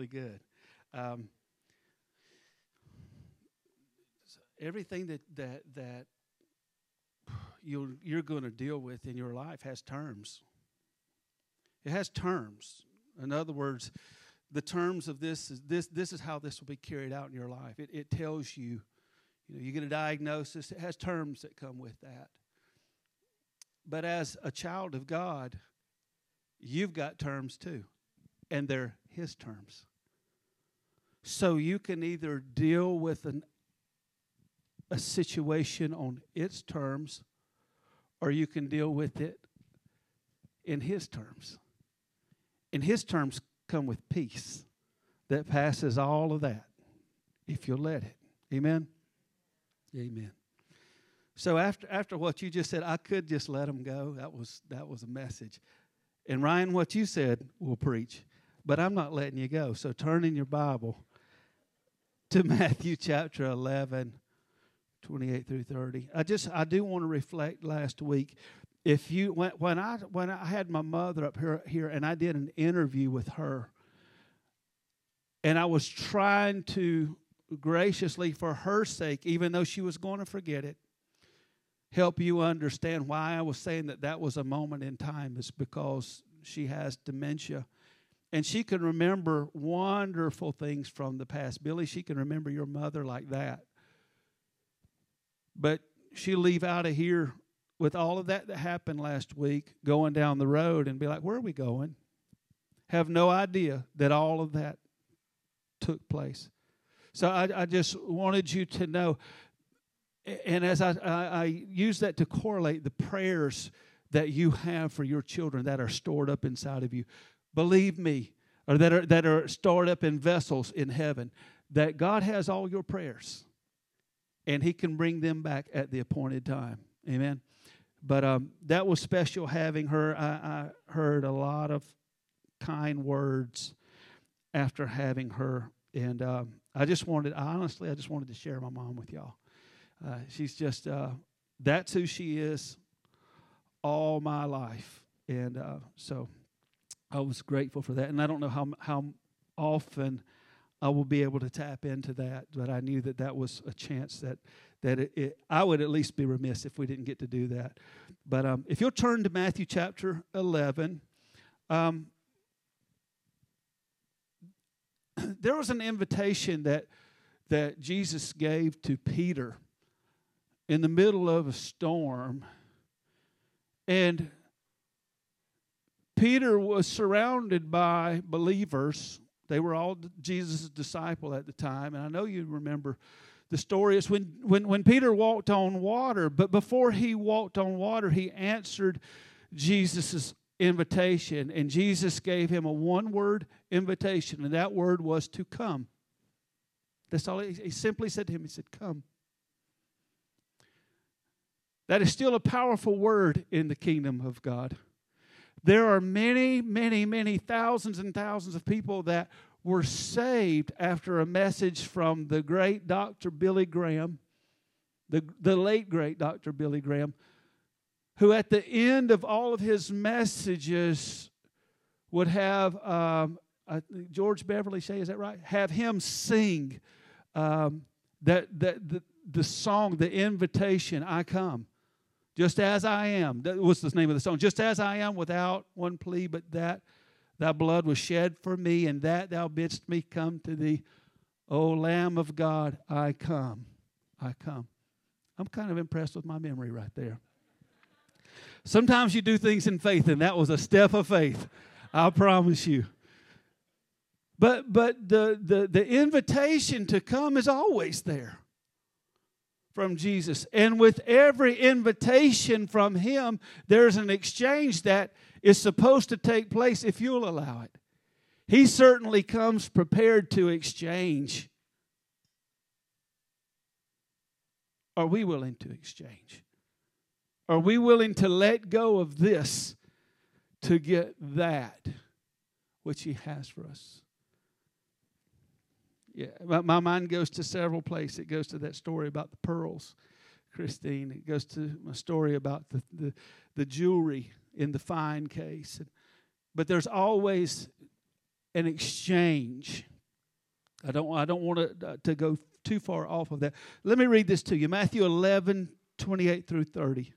really good. Um, everything that that that you you're going to deal with in your life has terms. It has terms. In other words, the terms of this is this this is how this will be carried out in your life. It it tells you, you know, you get a diagnosis. It has terms that come with that. But as a child of God, you've got terms too, and they're His terms. So you can either deal with an, a situation on its terms, or you can deal with it in His terms. In His terms come with peace that passes all of that if you'll let it. Amen? Amen. So after after what you just said, I could just let them go. That was that was a message. And Ryan, what you said will preach, but I'm not letting you go. So turn in your Bible to Matthew chapter 11, 28 through 30. I just I do want to reflect last week. If you when when I when I had my mother up here here and I did an interview with her, and I was trying to graciously for her sake, even though she was going to forget it, help you understand why I was saying that that was a moment in time is because she has dementia. And she can remember wonderful things from the past. Billy, she can remember your mother like that. But she'll leave out of here with all of that that happened last week, going down the road and be like, Where are we going? Have no idea that all of that took place. So I, I just wanted you to know and as I, I, I, use that to correlate the prayers that you have for your children that are stored up inside of you, believe me, or that are, that are stored up in vessels in heaven, that God has all your prayers and He can bring them back at the appointed time. Amen. But um, that was special having her. I, I heard a lot of kind words after having her. And um, I just wanted, honestly, I just wanted to share my mom with y'all. Uh, she's just, uh, that's who she is all my life. And uh, so I was grateful for that. And I don't know how, how often I will be able to tap into that, but I knew that that was a chance that, that it, it, I would at least be remiss if we didn't get to do that. But um, if you'll turn to Matthew chapter 11, um, there was an invitation that, that Jesus gave to Peter in the middle of a storm. And Peter was surrounded by believers. They were all Jesus' disciple at the time. And I know you remember the story is when, when, when Peter walked on water, but before he walked on water, he answered Jesus' invitation. And Jesus gave him a one word invitation, and that word was to come. That's all he, he simply said to him. He said, Come. That is still a powerful word in the kingdom of God. There are many, many, many thousands and thousands of people that were saved after a message from the great Dr. Billy Graham, the, the late great Dr. Billy Graham, who at the end of all of his messages would have um, uh, George Beverly Shea, is that right? Have him sing um, that, that the, the song, the invitation, I come just as I am. What's the name of the song? Just as I am, without one plea, but that thy blood was shed for me, and that thou bidst me come to thee. O Lamb of God, I come. I come. I'm kind of impressed with my memory right there. Sometimes you do things in faith, and that was a step of faith. I promise you. But but the, the, the invitation to come is always there from Jesus. And with every invitation from Him, there's an exchange that is supposed to take place if you'll allow it. He certainly comes prepared to exchange. Are we willing to exchange? Are we willing to let go of this to get that which He has for us? Yeah, my, my mind goes to several places. It goes to that story about the pearls, Christine. It goes to a story about the, the, the jewelry in the fine case. But there's always an exchange I don't, I don't want to, uh, to go too far off of that. Let me read this to you Matthew 11, 28 through 30.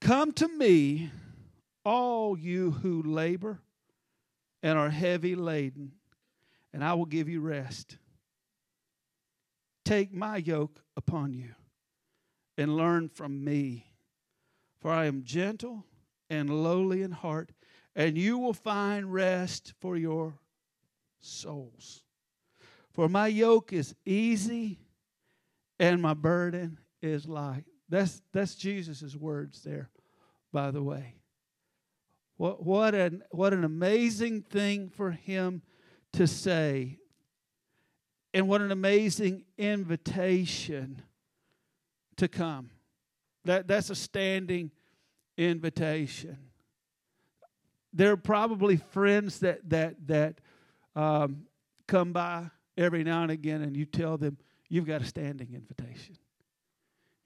Come to me, all you who labor and are heavy laden, and I will give you rest. Take my yoke upon you and learn from me, for I am gentle and lowly in heart, and you will find rest for your souls. For my yoke is easy and my burden is light. That's, that's Jesus' words there, by the way. What, what, an, what an amazing thing for him to say. And what an amazing invitation to come. That, that's a standing invitation. There are probably friends that, that, that um, come by every now and again, and you tell them you've got a standing invitation.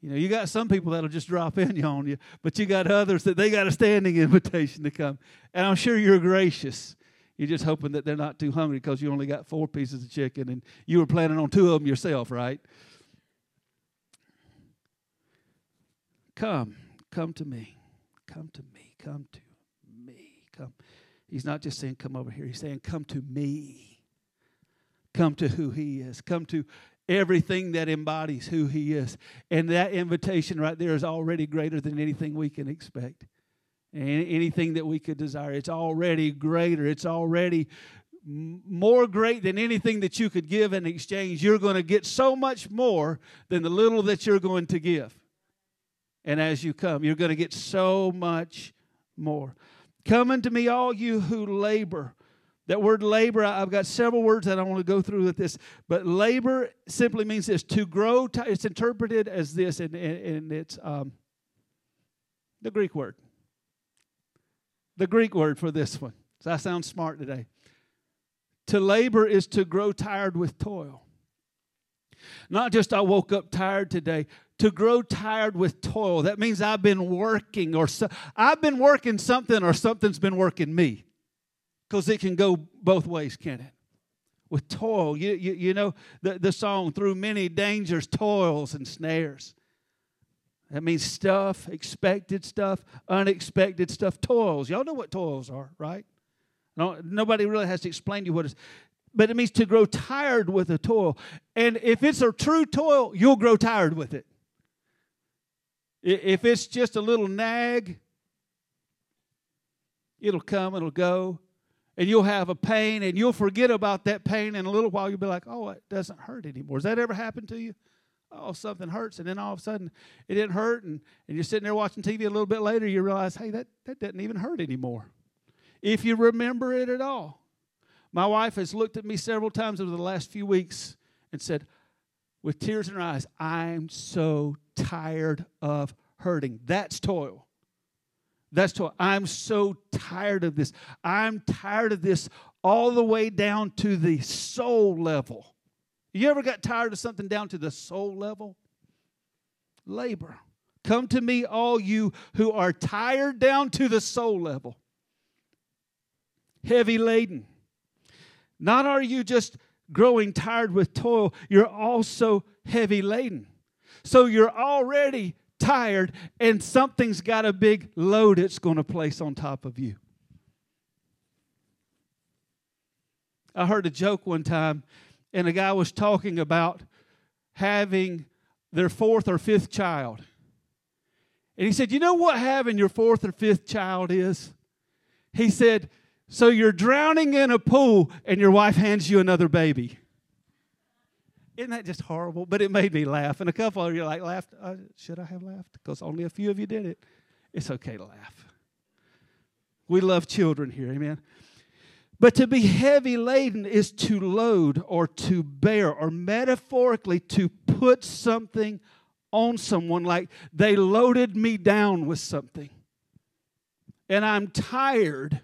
You know, you got some people that'll just drop in on you, but you got others that they got a standing invitation to come. And I'm sure you're gracious. You're just hoping that they're not too hungry because you only got four pieces of chicken and you were planning on two of them yourself, right? Come, come to me. Come to me. Come to me. Come. He's not just saying, come over here. He's saying, come to me. Come to who He is. Come to everything that embodies who He is. And that invitation right there is already greater than anything we can expect. And anything that we could desire. It's already greater. It's already more great than anything that you could give in exchange. You're going to get so much more than the little that you're going to give. And as you come, you're going to get so much more. Come unto me, all you who labor. That word labor, I've got several words that I want to go through with this, but labor simply means this to grow. It's interpreted as this, and, and, it's um, the Greek word. The Greek word for this one. So I sound smart today. To labor is to grow tired with toil. Not just I woke up tired today, to grow tired with toil. That means I've been working or so, I've been working something or something's been working me. Because it can go both ways, can it? With toil. You, you, you know the, the song, through many dangers, toils, and snares. That means stuff, expected stuff, unexpected stuff, toils. Y'all know what toils are, right? No, nobody really has to explain to you what it is. But it means to grow tired with a toil. And if it's a true toil, you'll grow tired with it. If it's just a little nag, it'll come, it'll go, and you'll have a pain, and you'll forget about that pain in a little while. You'll be like, oh, it doesn't hurt anymore. Has that ever happened to you? Oh, something hurts, and then all of a sudden it didn't hurt, and, and you're sitting there watching TV a little bit later, you realize, hey, that, that doesn't even hurt anymore. If you remember it at all. My wife has looked at me several times over the last few weeks and said, with tears in her eyes, I'm so tired of hurting. That's toil. That's toil. I'm so tired of this. I'm tired of this all the way down to the soul level. You ever got tired of something down to the soul level? Labor. Come to me, all you who are tired down to the soul level, heavy laden. Not are you just growing tired with toil, you're also heavy laden. So you're already tired, and something's got a big load it's going to place on top of you. I heard a joke one time, and a guy was talking about having their fourth or fifth child. And he said, You know what having your fourth or fifth child is? He said, So you're drowning in a pool, and your wife hands you another baby. Isn't that just horrible? But it made me laugh. And a couple of you like laughed. Uh, should I have laughed? Because only a few of you did it. It's okay to laugh. We love children here, amen. But to be heavy laden is to load or to bear, or metaphorically to put something on someone, like they loaded me down with something. And I'm tired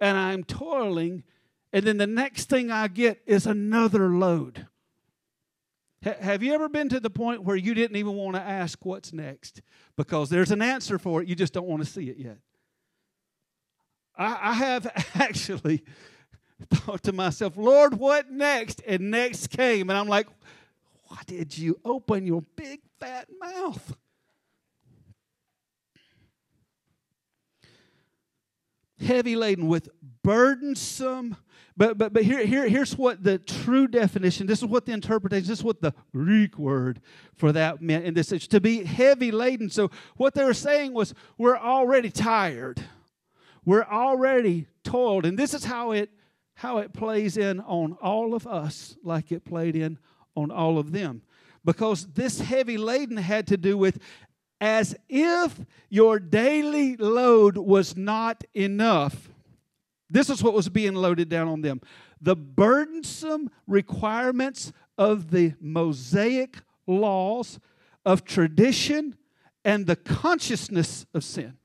and I'm toiling, and then the next thing I get is another load. Have you ever been to the point where you didn't even want to ask what's next? Because there's an answer for it, you just don't want to see it yet. I, I have actually thought to myself, Lord, what next? And next came. And I'm like, why did you open your big fat mouth? Heavy laden with burdensome. But, but, but here, here, here's what the true definition, this is what the interpretation, this is what the Greek word for that meant in this. It's to be heavy laden. So what they were saying was, we're already tired. We're already toiled. And this is how it how it plays in on all of us like it played in on all of them. Because this heavy laden had to do with as if your daily load was not enough. This is what was being loaded down on them. The burdensome requirements of the Mosaic laws of tradition and the consciousness of sin.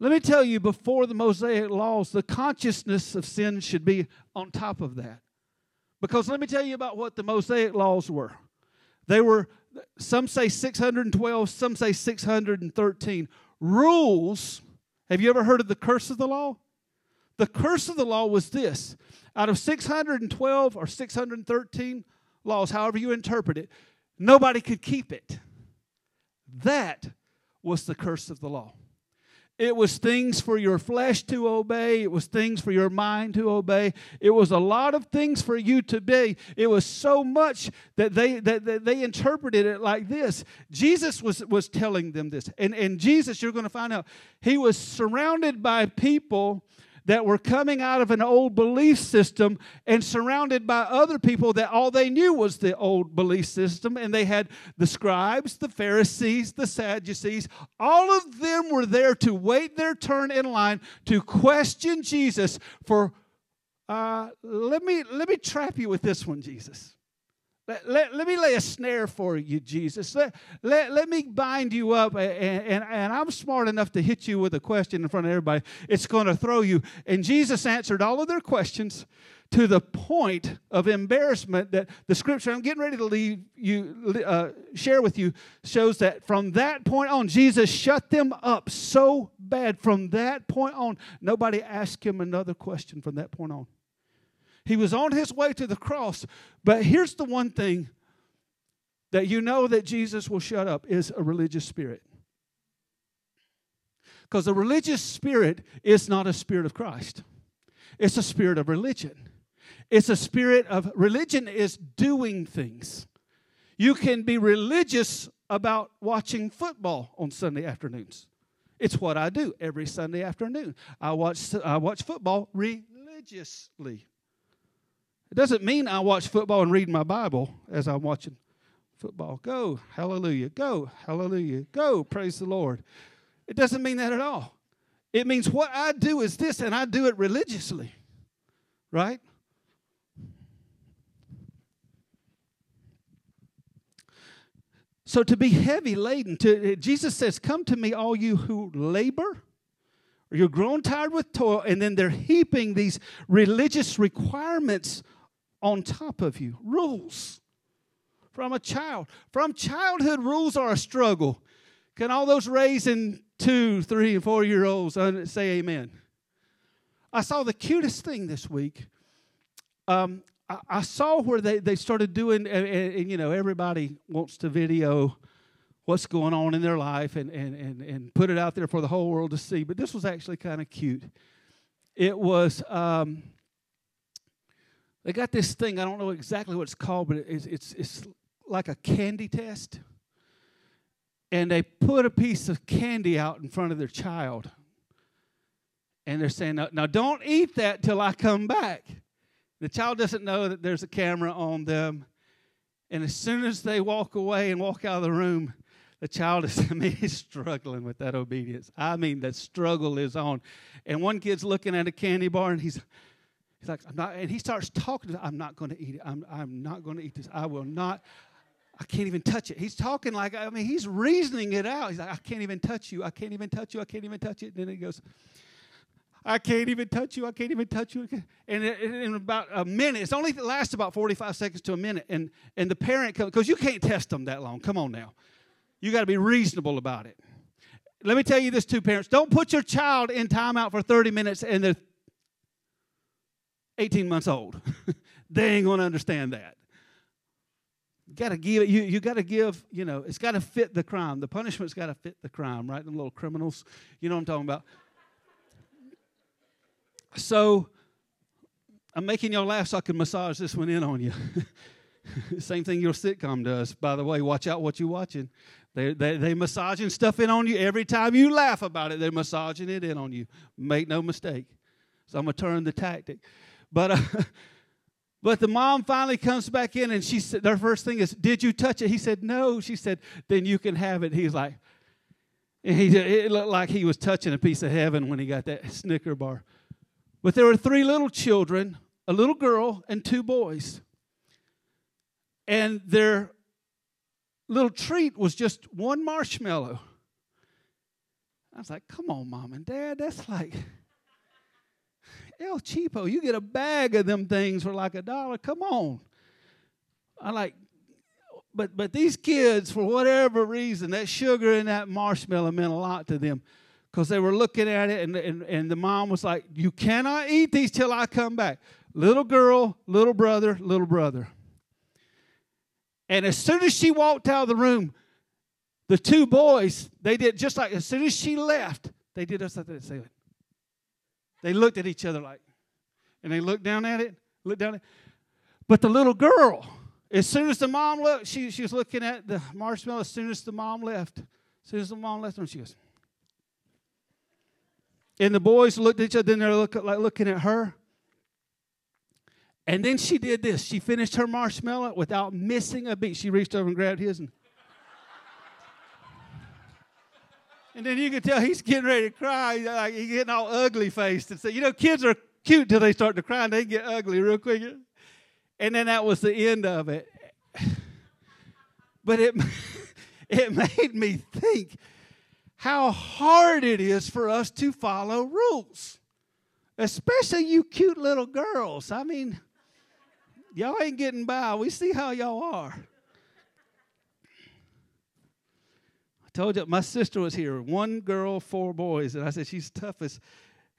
Let me tell you, before the Mosaic laws, the consciousness of sin should be on top of that. Because let me tell you about what the Mosaic laws were. They were, some say 612, some say 613 rules. Have you ever heard of the curse of the law? The curse of the law was this out of 612 or 613 laws, however you interpret it, nobody could keep it. That was the curse of the law. It was things for your flesh to obey. It was things for your mind to obey. It was a lot of things for you to be. It was so much that they that, that they interpreted it like this. Jesus was was telling them this. And and Jesus, you're going to find out, he was surrounded by people that were coming out of an old belief system and surrounded by other people that all they knew was the old belief system. And they had the scribes, the Pharisees, the Sadducees. All of them were there to wait their turn in line to question Jesus for. Uh, let me let me trap you with this one, Jesus. Let, let, let, me lay a snare for you, Jesus. Let, let, let me bind you up, and, and, and I'm smart enough to hit you with a question in front of everybody. It's going to throw you. And Jesus answered all of their questions to the point of embarrassment that the scripture I'm getting ready to leave you, uh, share with you, shows that from that point on, Jesus shut them up so bad. From that point on, nobody asked him another question from that point on. He was on his way to the cross. But here's the one thing that you know that Jesus will shut up is a religious spirit. Because a religious spirit is not a spirit of Christ. It's a spirit of religion. It's a spirit of religion is doing things. You can be religious about watching football on Sunday afternoons. It's what I do every Sunday afternoon. I watch I watch football religiously. It doesn't mean I watch football and read my Bible as I'm watching football. Go, hallelujah. Go, hallelujah. Go, praise the Lord. It doesn't mean that at all. It means what I do is this, and I do it religiously, right? So to be heavy laden, to Jesus says, "Come to me, all you who labor." Or you're grown tired with toil, and then they're heaping these religious requirements on top of you. Rules from a child. From childhood, rules are a struggle. Can all those raising two, three, and four year olds say amen? I saw the cutest thing this week. Um, I, I, saw where they, they started doing, and, and, and, you know, everybody wants to video what's going on in their life and, and, and, and put it out there for the whole world to see. But this was actually kind of cute. It was um, they got this thing, I don't know exactly what it's called, but it's, it's, it's like a candy test. And they put a piece of candy out in front of their child. And they're saying, now, now don't eat that till I come back. The child doesn't know that there's a camera on them. And as soon as they walk away and walk out of the room, the child is, I mean, struggling with that obedience. I mean, the struggle is on. And one kid's looking at a candy bar and he's, He's like, I'm not, and he starts talking. I'm not going to eat it. I'm, I'm not going to eat this. I will not. I can't even touch it. He's talking like, I mean, he's reasoning it out. He's like, I can't even touch you. I can't even touch you. I can't even touch it. And then he goes, I can't even touch you. I can't even touch you. And in about a minute, it's only lasts about 45 seconds to a minute. And, and the parent comes, because you can't test them that long. Come on now. You got to be reasonable about it. Let me tell you this, two parents. Don't put your child in timeout for 30 minutes and they're 18 months old. they ain't going to understand that. You got to give you you got to give, you know, it's got to fit the crime. The punishment's got to fit the crime, right? The little criminals, you know what I'm talking about. So I'm making y'all laugh so I can massage this one in on you. Same thing your sitcom does, by the way. Watch out what you're watching. They, they, they massaging stuff in on you. Every time you laugh about it, they're massaging it in on you. Make no mistake. So I'm going to turn the tactic. But, uh, but the mom finally comes back in and she said, their first thing is, Did you touch it? He said, No. She said, Then you can have it. He's like, and he, it looked like he was touching a piece of heaven when he got that Snicker bar. But there were three little children, a little girl, and two boys. And their little treat was just one marshmallow. I was like, come on, mom and dad, that's like El Cheapo. You get a bag of them things for like a dollar. Come on. I like, but but these kids, for whatever reason, that sugar and that marshmallow meant a lot to them because they were looking at it, and, and, and the mom was like, You cannot eat these till I come back. Little girl, little brother, little brother. And as soon as she walked out of the room, the two boys, they did just like as soon as she left, they did us like. They looked at each other like, and they looked down at it, looked down at it. But the little girl, as soon as the mom looked, she, she was looking at the marshmallow. As soon as the mom left, as soon as the mom left, and she goes, and the boys looked at each other, and they're look, like looking at her. And then she did this. She finished her marshmallow without missing a beat. She reached over and grabbed his and And then you can tell he's getting ready to cry. Like he's getting all ugly faced. And so, you know, kids are cute till they start to cry and they get ugly real quick. And then that was the end of it. But it, it made me think how hard it is for us to follow rules, especially you cute little girls. I mean, y'all ain't getting by. We see how y'all are. Told you my sister was here, one girl, four boys, and I said she's tough as,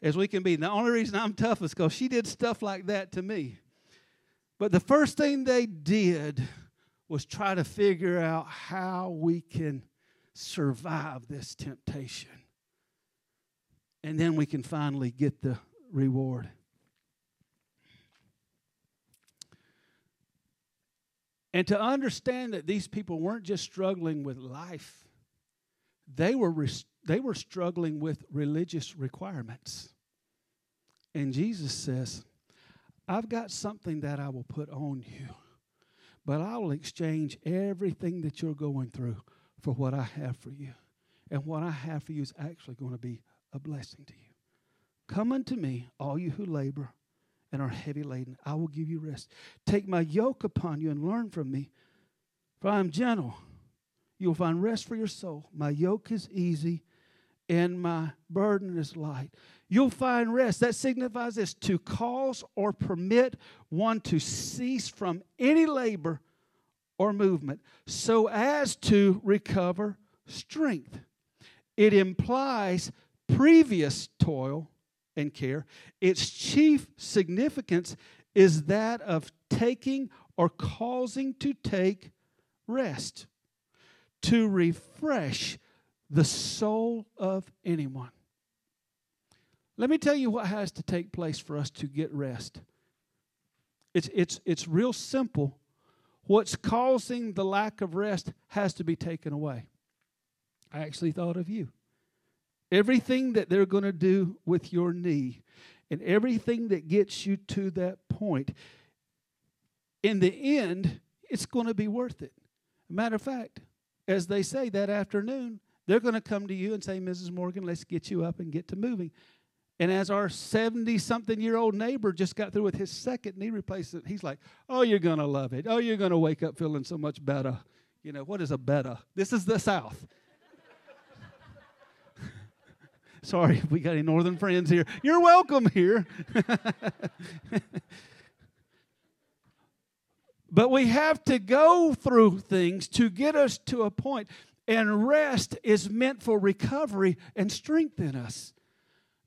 as we can be. And the only reason I'm tough is because she did stuff like that to me. But the first thing they did was try to figure out how we can survive this temptation. And then we can finally get the reward. And to understand that these people weren't just struggling with life, they were, they were struggling with religious requirements. And Jesus says, I've got something that I will put on you, but I will exchange everything that you're going through for what I have for you. And what I have for you is actually going to be a blessing to you. Come unto me, all you who labor and are heavy laden. I will give you rest. Take my yoke upon you and learn from me, for I am gentle. You will find rest for your soul. My yoke is easy and my burden is light. You'll find rest. That signifies this to cause or permit one to cease from any labor or movement so as to recover strength. It implies previous toil and care. Its chief significance is that of taking or causing to take rest, to refresh the soul of anyone. Let me tell you what has to take place for us to get rest. It's, it's, it's real simple What's causing the lack of rest has to be taken away. I actually thought of you. Everything that they're going to do with your knee and everything that gets you to that point, in the end, it's going to be worth it. Matter of fact, as they say that afternoon, they're going to come to you and say, Mrs. Morgan, let's get you up and get to moving. And as our 70 something year old neighbor just got through with his second knee replacement, he's like, Oh, you're going to love it. Oh, you're going to wake up feeling so much better. You know, what is a better? This is the South. Sorry if we got any northern friends here. You're welcome here. but we have to go through things to get us to a point, and rest is meant for recovery and strength in us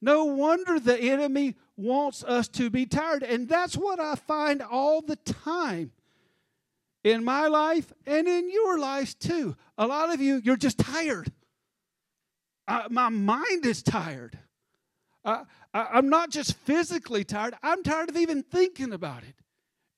No wonder the enemy wants us to be tired. And that's what I find all the time in my life and in your lives too. A lot of you, you're just tired. Uh, my mind is tired. Uh, I, am not just physically tired, I'm tired of even thinking about it.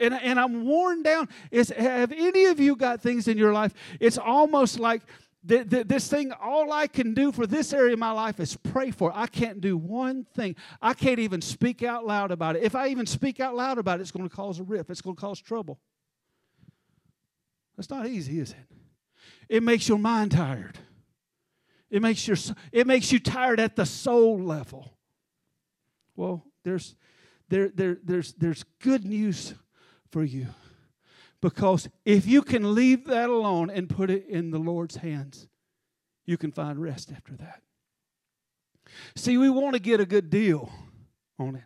And, and I'm worn down. Is, have any of you got things in your life? It's almost like th- th- this thing, all I can do for this area of my life is pray for. It. I can't do one thing. I can't even speak out loud about it. If I even speak out loud about it, it's going to cause a rift, it's going to cause trouble. That's not easy, is it? It makes your mind tired. It makes, your, it makes you tired at the soul level. Well, there's, there, there, there's, there's good news for you. Because if you can leave that alone and put it in the Lord's hands, you can find rest after that. See, we want to get a good deal on it.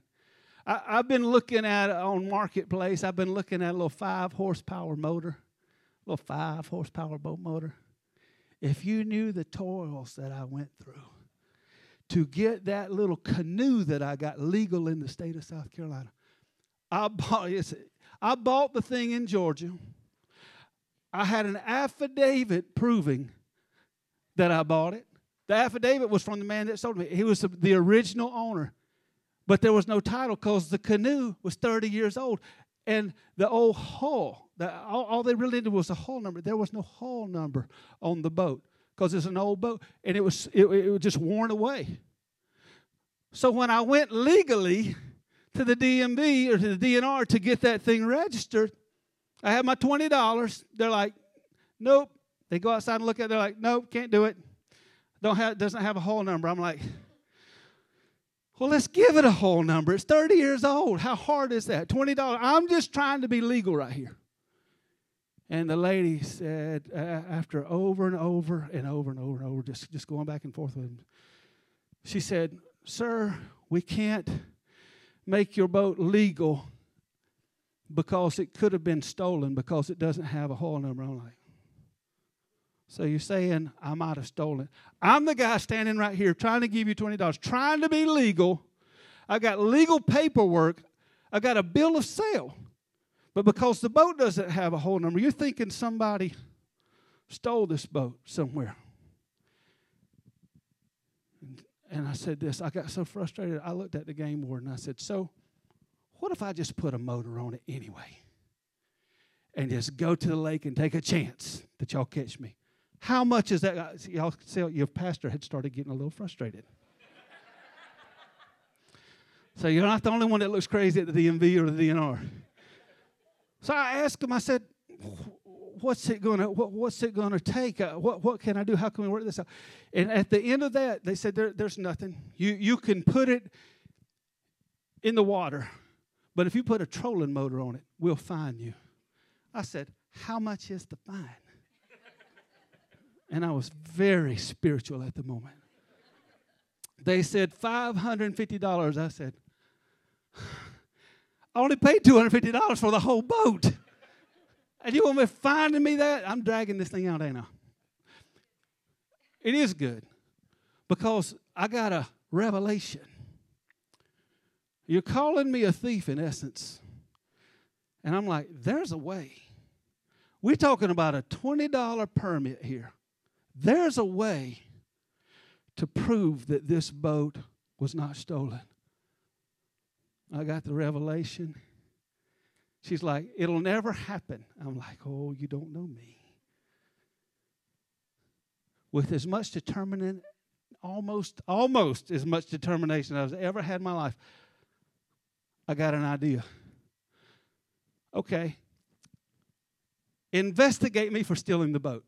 I, have been looking at on Marketplace, I've been looking at a little five horsepower motor, a little five horsepower boat motor. If you knew the toils that I went through to get that little canoe that I got legal in the state of South Carolina, I bought, I bought the thing in Georgia. I had an affidavit proving that I bought it. The affidavit was from the man that sold me. He was the original owner. But there was no title because the canoe was 30 years old. And the old hull, the, all, all, they really did was a hull number. There was no hull number on the boat because it's an old boat and it was, it, it was just worn away. So when I went legally, to the DMV or to the DNR to get that thing registered. I have my $20. They're like, nope. They go outside and look at it. They're like, nope, can't do it. Don't have, doesn't have a whole number. I'm like, well, let's give it a whole number. It's 30 years old. How hard is that? $20. I'm just trying to be legal right here. And the lady said, uh, after over and over and over and over and over, just, just going back and forth with him, she said, Sir, we can't make your boat legal because it could have been stolen because it doesn't have a hull number on it. So you're saying I might have stolen. I'm the guy standing right here trying to give you $20, trying to be legal. I got legal paperwork. I got a bill of sale. But because the boat doesn't have a hull number, you're thinking somebody stole this boat somewhere. And I said this, I got so frustrated. I looked at the game board and I said, So, what if I just put a motor on it anyway? And just go to the lake and take a chance that y'all catch me. How much is that? Y'all see, your pastor had started getting a little frustrated. so you're not the only one that looks crazy at the DMV or the DNR. So I asked him, I said, what's it going to what, what's it going to take? Uh, what, what can i do? How can we work this out? And at the end of that they said there, there's nothing. You you can put it in the water but if you put a trolling motor on it we'll fine you. I said how much is the fine? And i was very spiritual at the moment. They said $550 i said i only paid $250 for the whole boat and you want me finding me that? I'm dragging this thing out, ain't I? It is good because I got a revelation. You're calling me a thief in essence. And I'm like, there's a way. We're talking about a $20 permit here. There's a way to prove that this boat was not stolen. I got the revelation. She's like, it'll never happen. I'm like, oh, you don't know me. With as much determination, almost, almost as much determination as I've ever had in my life, I got an idea. Okay. Investigate me for stealing the boat.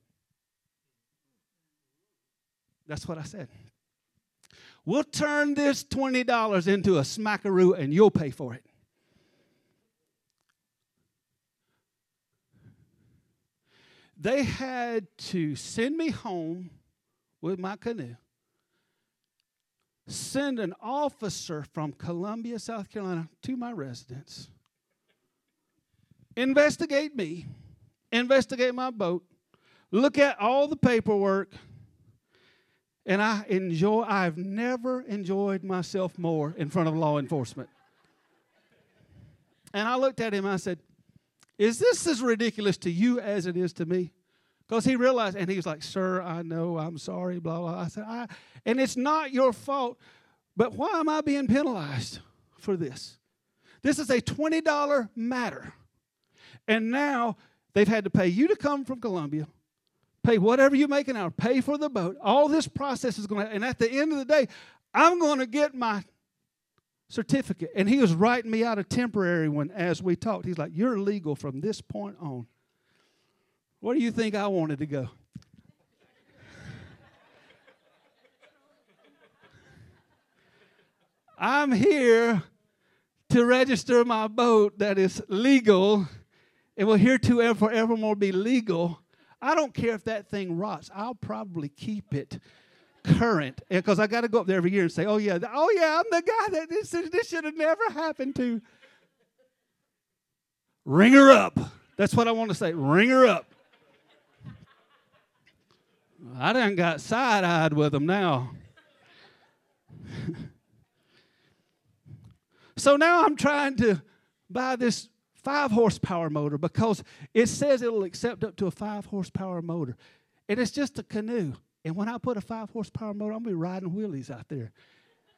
That's what I said. We'll turn this $20 into a smackaroo and you'll pay for it. They had to send me home with my canoe, send an officer from Columbia, South Carolina, to my residence, investigate me, investigate my boat, look at all the paperwork, And I enjoy, I've never enjoyed myself more in front of law enforcement. And I looked at him I said, Is this as ridiculous to you as it is to me? Because he realized, and he was like, Sir, I know, I'm sorry, blah, blah. I said, I, and it's not your fault, but why am I being penalized for this? This is a $20 matter. And now they've had to pay you to come from Columbia, pay whatever you make an hour, pay for the boat. All this process is going to, and at the end of the day, I'm going to get my certificate. And he was writing me out a temporary one as we talked. He's like, You're legal from this point on. Where do you think I wanted to go? I'm here to register my boat that is legal and will here to ever forevermore be legal. I don't care if that thing rots. I'll probably keep it current because I got to go up there every year and say, "Oh yeah, oh yeah, I'm the guy that this this should have never happened to." Ring her up. That's what I want to say. Ring her up. I done got side eyed with them now. so now I'm trying to buy this five horsepower motor because it says it'll accept up to a five horsepower motor. And it's just a canoe. And when I put a five horsepower motor, I'm gonna be riding wheelies out there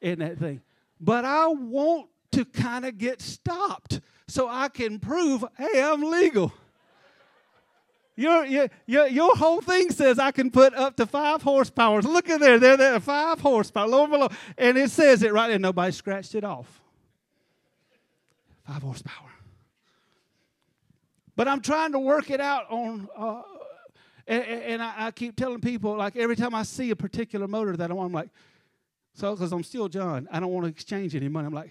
in that thing. But I want to kind of get stopped so I can prove, hey, I'm legal. Your, your, your, your whole thing says I can put up to five horsepower. Look at there, there, there, five horsepower, low below. And it says it right there. Nobody scratched it off. Five horsepower. But I'm trying to work it out on uh, and, and I, I, keep telling people, like every time I see a particular motor that I want, I'm like, so because I'm still John, I don't want to exchange any money. I'm like,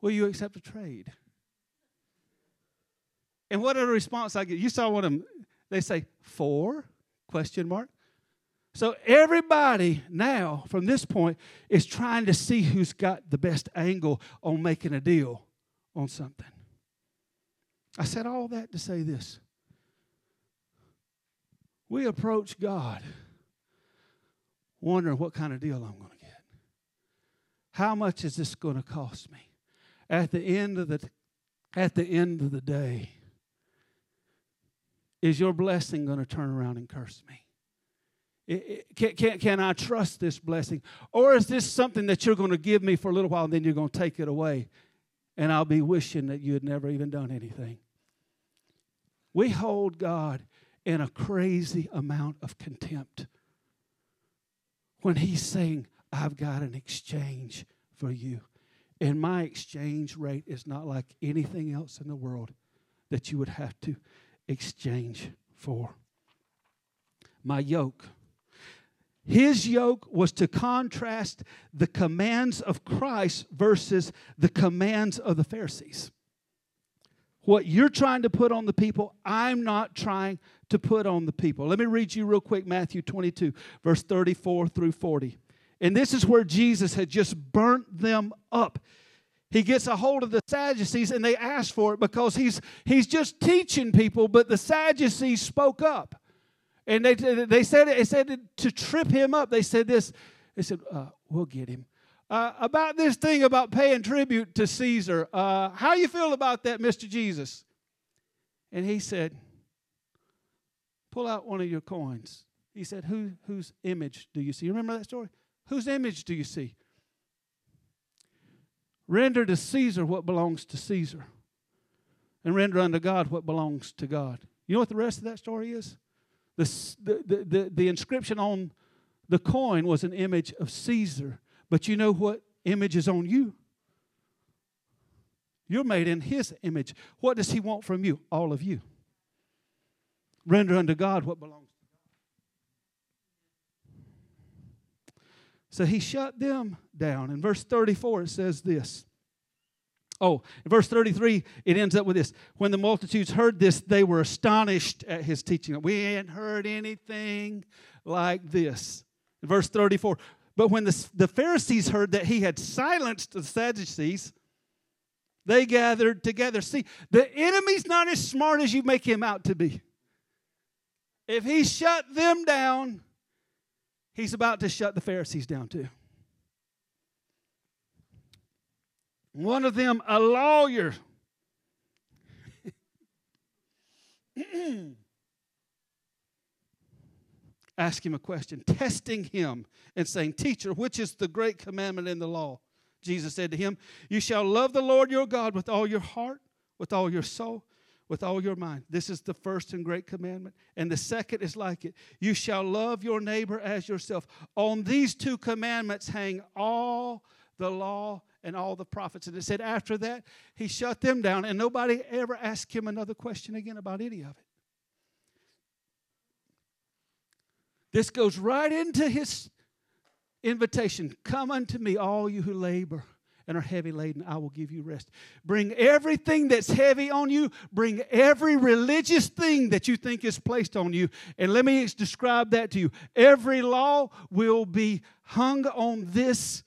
will you accept a trade? And what the response I get? You saw one of them. They say four question mark. So everybody now, from this point, is trying to see who's got the best angle on making a deal on something. I said all that to say this we approach God wondering what kind of deal I'm going to get. How much is this going to cost me? At the end of the at the end of the day, is your blessing going to turn around and curse me? It, it, can, can, can I trust this blessing? Or is this something that you're going to give me for a little while and then you're going to take it away? And I'll be wishing that you had never even done anything. We hold God in a crazy amount of contempt when he's saying, I've got an exchange for you. And my exchange rate is not like anything else in the world that you would have to exchange for. My yoke. His yoke was to contrast the commands of Christ versus the commands of the Pharisees. What you're trying to put on the people, I'm not trying to put on the people. Let me read you real quick Matthew 22, verse 34 through 40. And this is where Jesus had just burnt them up. He gets a hold of the Sadducees and they ask for it because he's, he's just teaching people, but the Sadducees spoke up. And they, they said, they said to trip him up, they said this. They said, uh, We'll get him. Uh, about this thing about paying tribute to Caesar. Uh, how you feel about that, Mr. Jesus? And he said, pull out one of your coins. He said, Who, whose image do you see? Remember that story? Whose image do you see? Render to Caesar what belongs to Caesar, and render unto God what belongs to God. You know what the rest of that story is? The, the, the, the, the inscription on the coin was an image of Caesar but you know what image is on you? You're made in His image. What does He want from you? All of you. Render unto God what belongs to God. So He shut them down. In verse 34, it says this. Oh, in verse 33, it ends up with this. When the multitudes heard this, they were astonished at his teaching. We ain't heard anything like this. In verse 34, but when the, the Pharisees heard that he had silenced the Sadducees, they gathered together. See, the enemy's not as smart as you make him out to be. If he shut them down, He's about to shut the Pharisees down too. One of them, a lawyer, ask him a question, testing him and saying, Teacher, which is the great commandment in the law? Jesus said to him, You shall love the Lord your God with all your heart, with all your soul, with all your mind. This is the first and great commandment. And the second is like it You shall love your neighbor as yourself. On these two commandments hang all the law and all the prophets. And it said after that, he shut them down, and nobody ever asked him another question again about any of it. This goes right into his invitation Come unto me, all you who labor and are heavy laden, I will give you rest. Bring everything that's heavy on you, bring every religious thing that you think is placed on you, and let me describe that to you. Every law will be hung on this.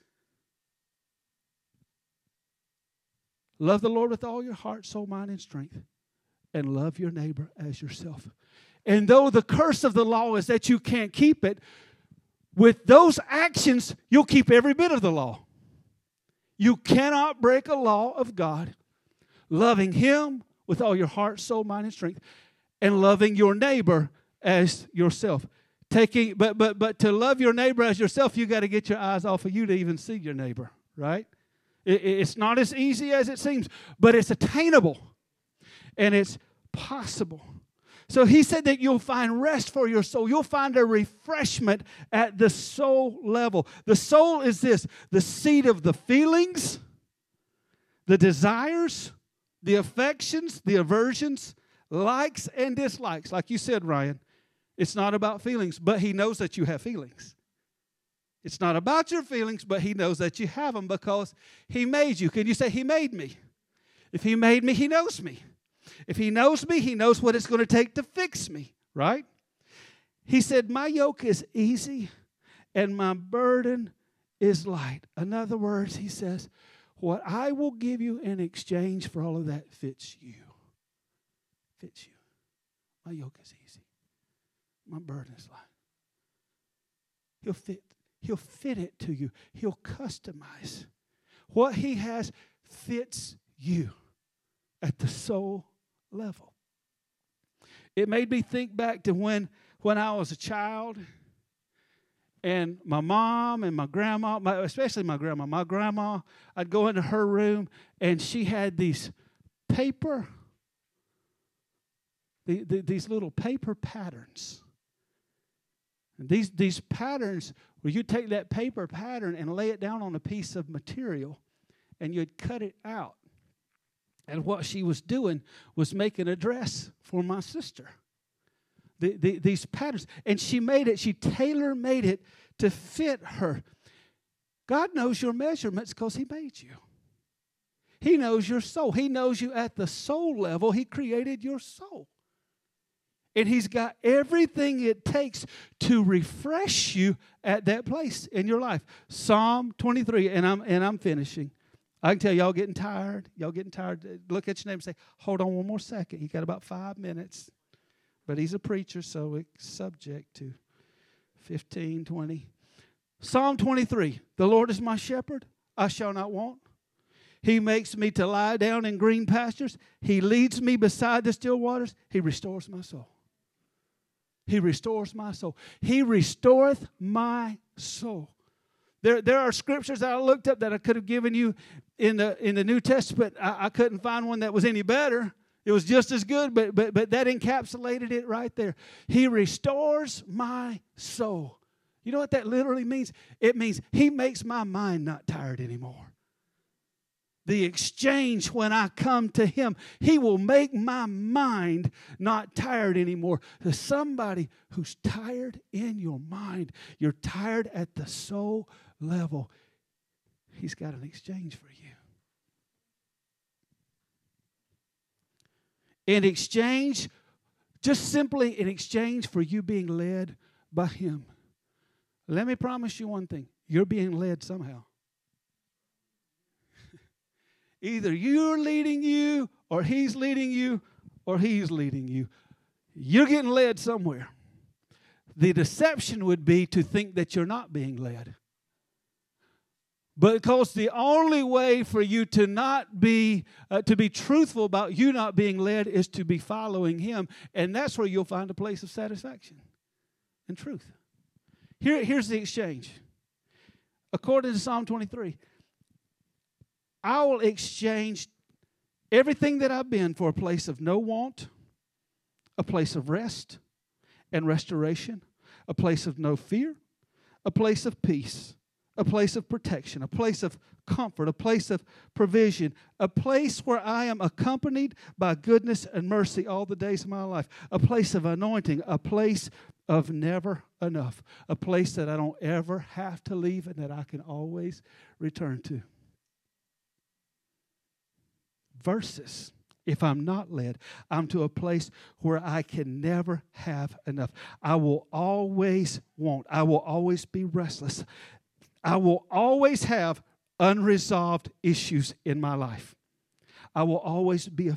Love the Lord with all your heart, soul, mind, and strength, and love your neighbor as yourself. And though the curse of the law is that you can't keep it, with those actions, you'll keep every bit of the law. You cannot break a law of God, loving Him with all your heart, soul, mind, and strength, and loving your neighbor as yourself. Taking, but but but to love your neighbor as yourself, you got to get your eyes off of you to even see your neighbor, right? It, it's not as easy as it seems, but it's attainable, and it's possible. So he said that you'll find rest for your soul. You'll find a refreshment at the soul level. The soul is this the seat of the feelings, the desires, the affections, the aversions, likes and dislikes. Like you said, Ryan, it's not about feelings, but he knows that you have feelings. It's not about your feelings, but he knows that you have them because he made you. Can you say, He made me? If he made me, he knows me. If he knows me, he knows what it's going to take to fix me, right? He said, My yoke is easy and my burden is light. In other words, he says, What I will give you in exchange for all of that fits you. Fits you. My yoke is easy. My burden is light. He'll fit, he'll fit it to you. He'll customize. What he has fits you at the soul level. It made me think back to when, when I was a child and my mom and my grandma, my, especially my grandma, my grandma, I'd go into her room and she had these paper, the, the, these little paper patterns. And these, these patterns, where you take that paper pattern and lay it down on a piece of material and you'd cut it out. And what she was doing was making a dress for my sister. The, the, these patterns. And she made it, she tailor made it to fit her. God knows your measurements because He made you. He knows your soul. He knows you at the soul level. He created your soul. And He's got everything it takes to refresh you at that place in your life. Psalm 23, and I'm, and I'm finishing. I can tell y'all getting tired. Y'all getting tired. Look at your name and say, hold on one more second. He got about five minutes. But he's a preacher, so it's subject to 15, 20. Psalm 23 The Lord is my shepherd, I shall not want. He makes me to lie down in green pastures. He leads me beside the still waters. He restores my soul. He restores my soul. He restoreth my soul. There, there are scriptures that I looked up that I could have given you in the in the New Testament. I, I couldn't find one that was any better. It was just as good, but but but that encapsulated it right there. He restores my soul. You know what that literally means? It means he makes my mind not tired anymore. The exchange when I come to him, he will make my mind not tired anymore. To somebody who's tired in your mind, you're tired at the soul level, He's got an exchange for you. In exchange, just simply in exchange for you being led by Him. Let me promise you one thing you're being led somehow. Either you're leading you, or He's leading you, or He's leading you. You're getting led somewhere. the deception would be to think that you're not being led. Because the only way for you to not be uh, to be truthful about you not being led is to be following Him, and that's where you'll find a place of satisfaction and truth. Here, here's the exchange. According to Psalm 23, I will exchange everything that I've been for a place of no want, a place of rest and restoration, a place of no fear, a place of peace a place of protection, a place of comfort, a place of provision, a place where I am accompanied by goodness and mercy all the days of my life, a place of anointing, a place of never enough, a place that I don't ever have to leave and that I can always return to. Versus if I'm not led, I'm to a place where I can never have enough. I will always want, I will always be restless. I will always have unresolved issues in my life. I will always be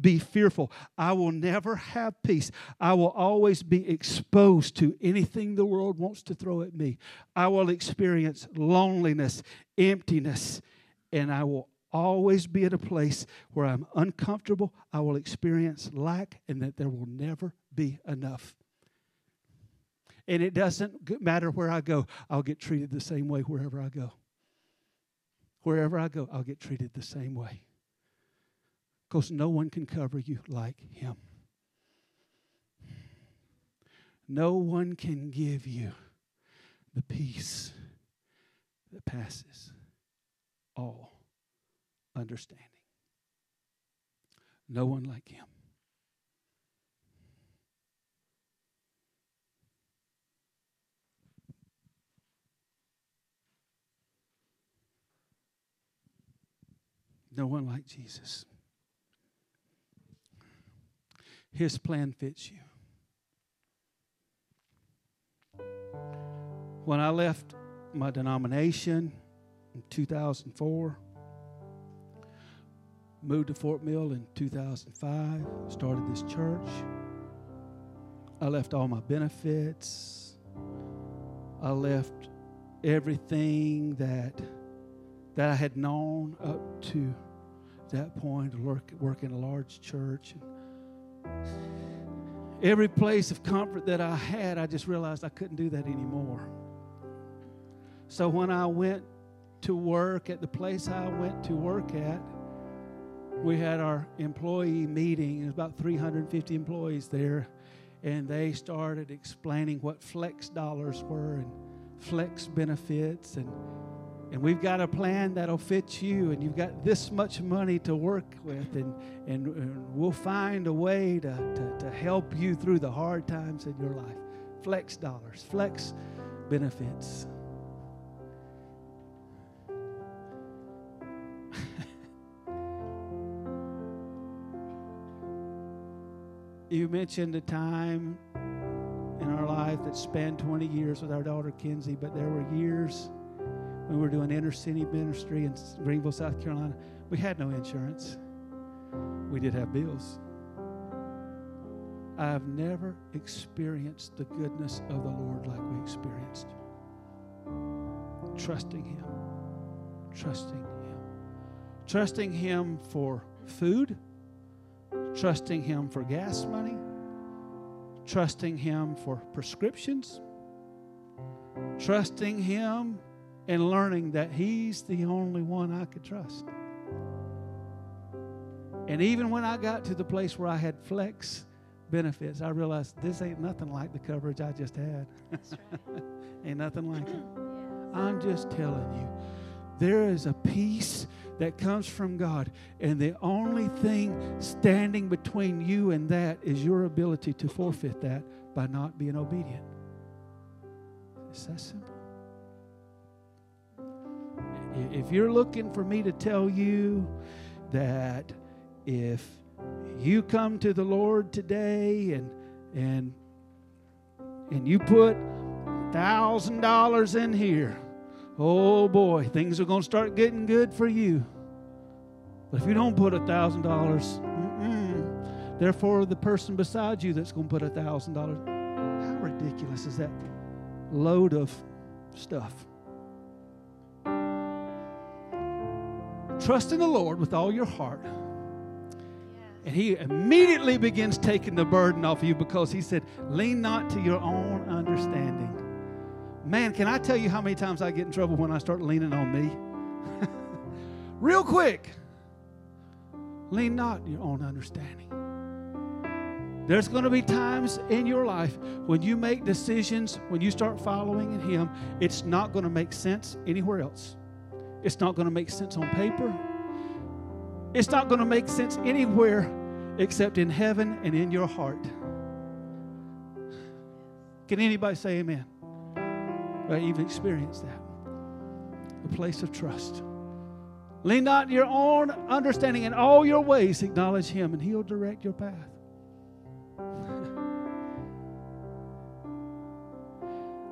be fearful. I will never have peace. I will always be exposed to anything the world wants to throw at me. I will experience loneliness, emptiness, and I will always be at a place where I'm uncomfortable. I will experience lack, and that there will never be enough. And it doesn't matter where I go, I'll get treated the same way wherever I go. Wherever I go, I'll get treated the same way. Because no one can cover you like Him. No one can give you the peace that passes all understanding. No one like Him. No one like Jesus. His plan fits you. When I left my denomination in 2004, moved to Fort Mill in 2005, started this church. I left all my benefits. I left everything that that I had known up to that point, work, work in a large church. Every place of comfort that I had, I just realized I couldn't do that anymore. So when I went to work at the place I went to work at, we had our employee meeting. There's about 350 employees there, and they started explaining what flex dollars were and flex benefits and and we've got a plan that'll fit you and you've got this much money to work with and, and, and we'll find a way to, to, to help you through the hard times in your life. Flex dollars flex benefits. You mentioned a time in our life that spanned 20 years with our daughter Kinsey, but there were years when we were doing inner city ministry in Greenville, South Carolina, we had no insurance. We did have bills. I've never experienced the goodness of the Lord like we experienced. Trusting Him. Trusting Him. Trusting Him for food. Trusting Him for gas money. Trusting Him for prescriptions. Trusting Him and learning that He's the only one I could trust. And even when I got to the place where I had flex benefits, I realized this ain't nothing like the coverage I just had. Right. ain't nothing like it. I'm just telling you, there is a peace that comes from God, and the only thing standing between you and that is your ability to forfeit that by not being obedient. It's that simple. If you're looking for me to tell you that if you come to the Lord today and and and you put thousand dollars in here, oh boy, things are going to start getting good for you. But if you don't put a thousand dollars, therefore the person beside you that's going to put a thousand dollars, how ridiculous is that load of stuff? Trust in the Lord with all your heart. And he immediately begins taking the burden off you because he said, Lean not to your own understanding. Man, can I tell you how many times I get in trouble when I start leaning on me? Real quick. Lean not your own understanding. There's going to be times in your life when you make decisions, when you start following in Him, it's not going to make sense anywhere else. It's not going to make sense on paper. It's not going to make sense anywhere except in heaven and in your heart. Can anybody say amen? Right, you've experienced that. A place of trust. Lean not your own understanding. In all your ways, acknowledge Him, and He'll direct your path.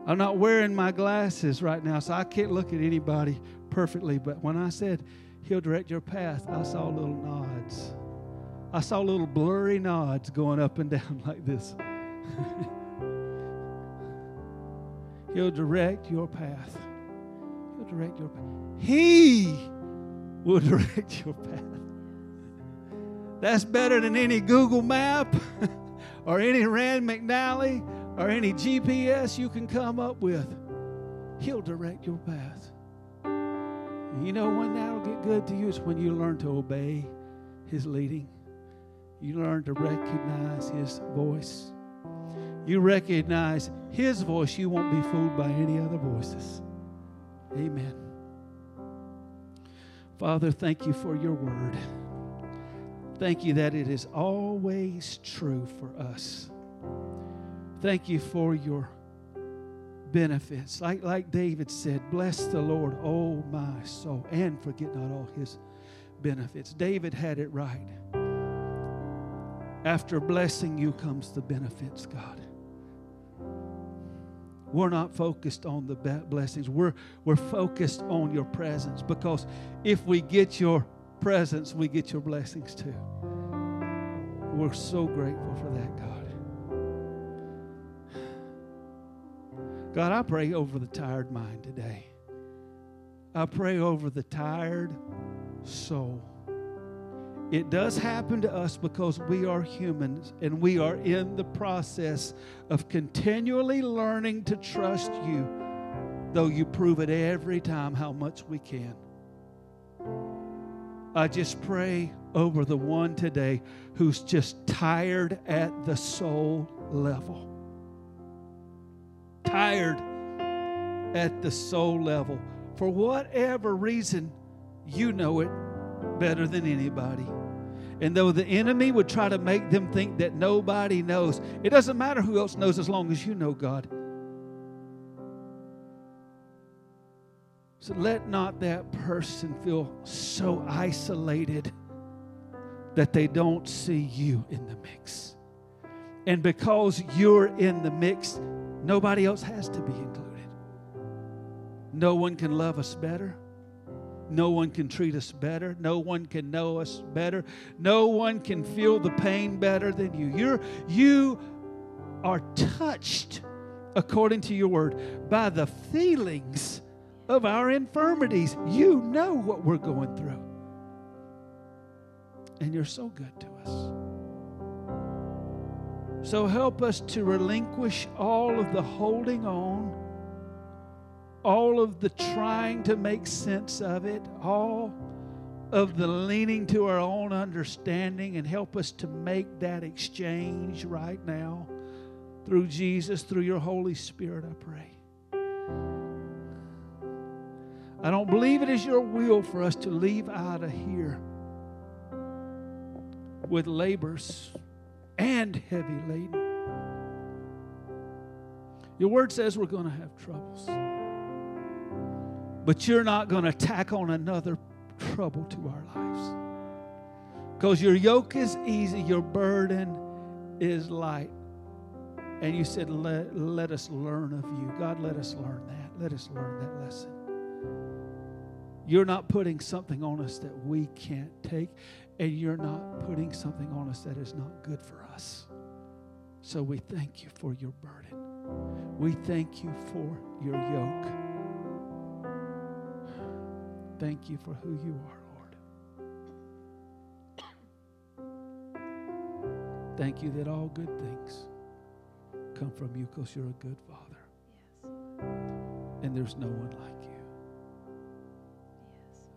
I'm not wearing my glasses right now, so I can't look at anybody perfectly. But when I said He'll direct your path, I saw little nods. I saw little blurry nods going up and down like this. He'll direct your path. He'll direct your path. He will direct your path. That's better than any Google map or any Rand McNally or any GPS you can come up with. He'll direct your path. You know when that'll get good to you is when you learn to obey His leading. You learn to recognize His voice. You recognize His voice, you won't be fooled by any other voices. Amen. Father, thank you for your word. Thank you that it is always true for us. Thank you for your benefits. Like, like David said, Bless the Lord, oh my soul, and forget not all his benefits. David had it right. After blessing you comes the benefits, God. We're not focused on the blessings. We're, we're focused on your presence because if we get your presence, we get your blessings too. We're so grateful for that, God. God, I pray over the tired mind today. I pray over the tired soul. It does happen to us because we are humans and we are in the process of continually learning to trust you, though you prove it every time how much we can. I just pray over the one today who's just tired at the soul level tired at the soul level. For whatever reason, you know it better than anybody. And though the enemy would try to make them think that nobody knows, it doesn't matter who else knows as long as you know God. So let not that person feel so isolated that they don't see you in the mix. And because you're in the mix, Nobody else has to be included. No one can love us better. No one can treat us better. No one can know us better. No one can feel the pain better than you. You're, you are touched, according to your word, by the feelings of our infirmities. You know what we're going through. And you're so good to us. So help us to relinquish all of the holding on, all of the trying to make sense of it, all of the leaning to our own understanding, and help us to make that exchange right now through Jesus, through your Holy Spirit, I pray. I don't believe it is your will for us to leave out of here with labors and heavy laden. Your word says we're going to have troubles. But you're not going to tack on another trouble to our lives. Because your yoke is easy, your burden is light. And you said, let, let us learn of you. God, let us learn that. Let us learn that lesson. You're not putting something on us that we can't take, and you're not putting something on us that is not good for us. So we thank you for your burden. We thank you for your yoke. Thank you for who you are, Lord. Thank you that all good things come from you because you're a good Father. And there's no one like you.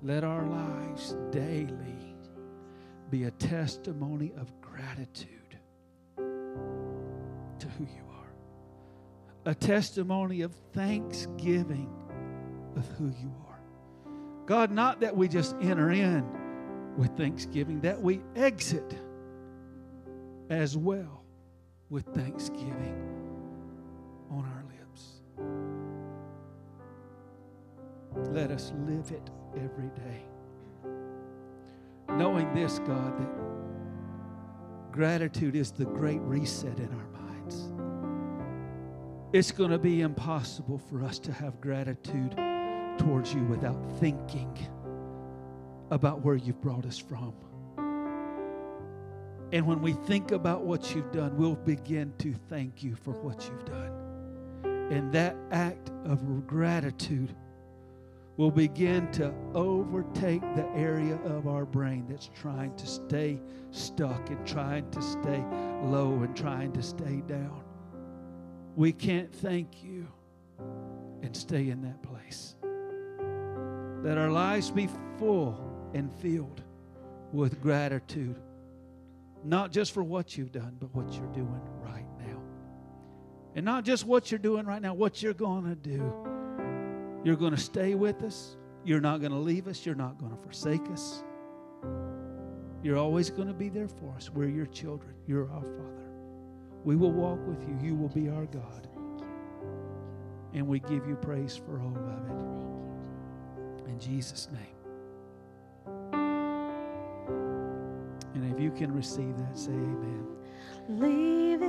Let our lives daily be a testimony of gratitude to who you are, a testimony of thanksgiving of who you are. God, not that we just enter in with thanksgiving, that we exit as well with thanksgiving on our Let us live it every day. Knowing this, God, that gratitude is the great reset in our minds. It's going to be impossible for us to have gratitude towards you without thinking about where you've brought us from. And when we think about what you've done, we'll begin to thank you for what you've done. And that act of gratitude will begin to overtake the area of our brain that's trying to stay stuck and trying to stay low and trying to stay down. We can't thank you and stay in that place. Let our lives be full and filled with gratitude, not just for what you've done, but what you're doing right now. And not just what you're doing right now, what you're going to do. You're going to stay with us. You're not going to leave us. You're not going to forsake us. You're always going to be there for us. We're your children. You're our Father. We will walk with you. You will be our God. And we give you praise for all of it. In Jesus' name. And if you can receive that, say amen. Lead